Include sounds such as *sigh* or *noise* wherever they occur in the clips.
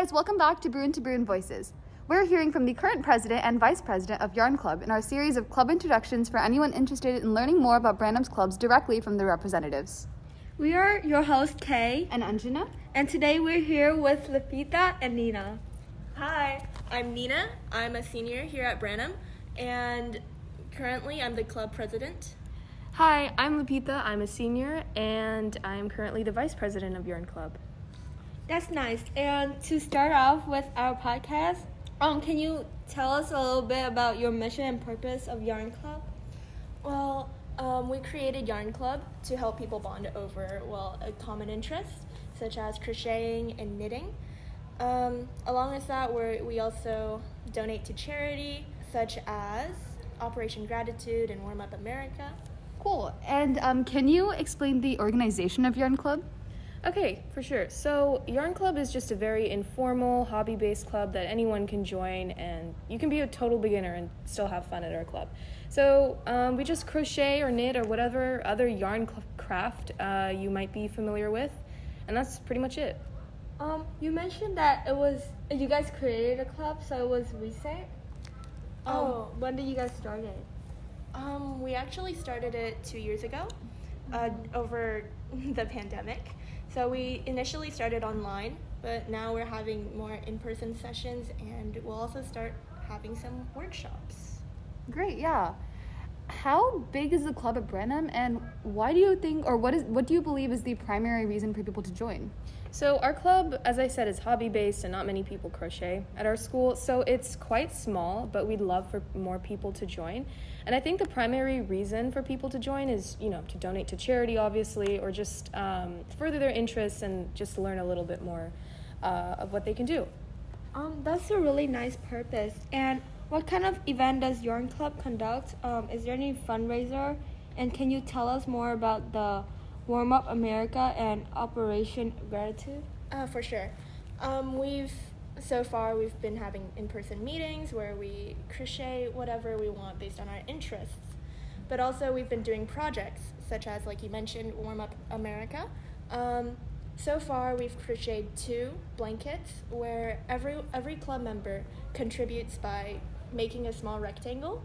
guys, welcome back to Bruin to Bruin Voices. We're hearing from the current president and vice president of Yarn Club in our series of club introductions for anyone interested in learning more about Branham's clubs directly from their representatives. We are your hosts, Kay, And Anjana? and today we're here with Lipitha and Nina. Hi, I'm Nina. I'm a senior here at Branham, and currently I'm the club president. Hi, I'm Lipitha. I'm a senior, and I'm currently the vice president of Yarn Club. That's nice. And to start off with our podcast, um, can you tell us a little bit about your mission and purpose of Yarn Club? Well, um, we created Yarn Club to help people bond over, well, a common interest, such as crocheting and knitting. Um, along with that, we we also donate to charity, such as Operation Gratitude and Warm Up America. Cool. And um, can you explain the organization of Yarn Club? Okay, for sure. So, Yarn Club is just a very informal, hobby based club that anyone can join, and you can be a total beginner and still have fun at our club. So, um, we just crochet or knit or whatever other yarn cl- craft uh, you might be familiar with, and that's pretty much it. Um, you mentioned that it was you guys created a club, so it was recent. Um, Oh. when did you guys start it? Um, we actually started it two years ago, uh, over *laughs* the pandemic. So we initially started online, but now we're having more in-person sessions, and we'll also start having some workshops. Great, yeah. How big is the club at Branham, and why do you think, or what is, what do you believe is the primary reason for people to join? So, our club, as I said, is hobby based and not many people crochet at our school. So, it's quite small, but we'd love for more people to join. And I think the primary reason for people to join is, you know, to donate to charity, obviously, or just um, further their interests and just learn a little bit more uh, of what they can do. Um, that's a really nice purpose. And what kind of event does Yarn Club conduct? Um, is there any fundraiser? And can you tell us more about the Warm Up America and Operation Gratitude? Uh, for sure. Um, we've so far we've been having in-person meetings where we crochet whatever we want based on our interests. But also we've been doing projects such as like you mentioned Warm Up America. Um, so far we've crocheted two blankets where every every club member contributes by making a small rectangle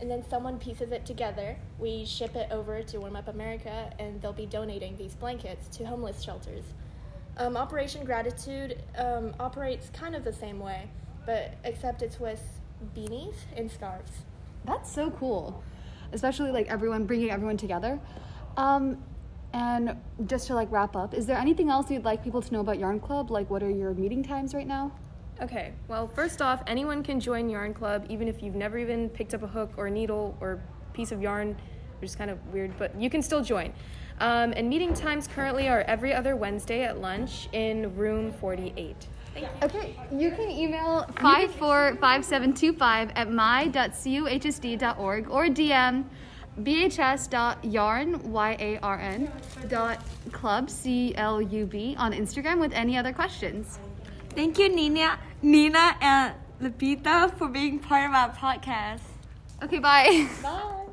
and then someone pieces it together. We ship it over to Warm Up America, and they'll be donating these blankets to homeless shelters. Um, Operation Gratitude um, operates kind of the same way, but except it's with beanies and scarves. That's so cool, especially like everyone bringing everyone together. Um, and just to like wrap up, is there anything else you'd like people to know about Yarn Club? Like, what are your meeting times right now? Okay, well, first off, anyone can join Yarn Club, even if you've never even picked up a hook or a needle or piece of yarn, which is kind of weird, but you can still join. Um, and meeting times currently are every other Wednesday at lunch in room 48. Okay, you can email 545725 at my.cuhsd.org or DM bhs.yarn, Y-A-R-N, dot club, C-L-U-B, on Instagram with any other questions. Thank you, Nina, Nina and Lipitha, for being part of our podcast. Okay, bye. Bye!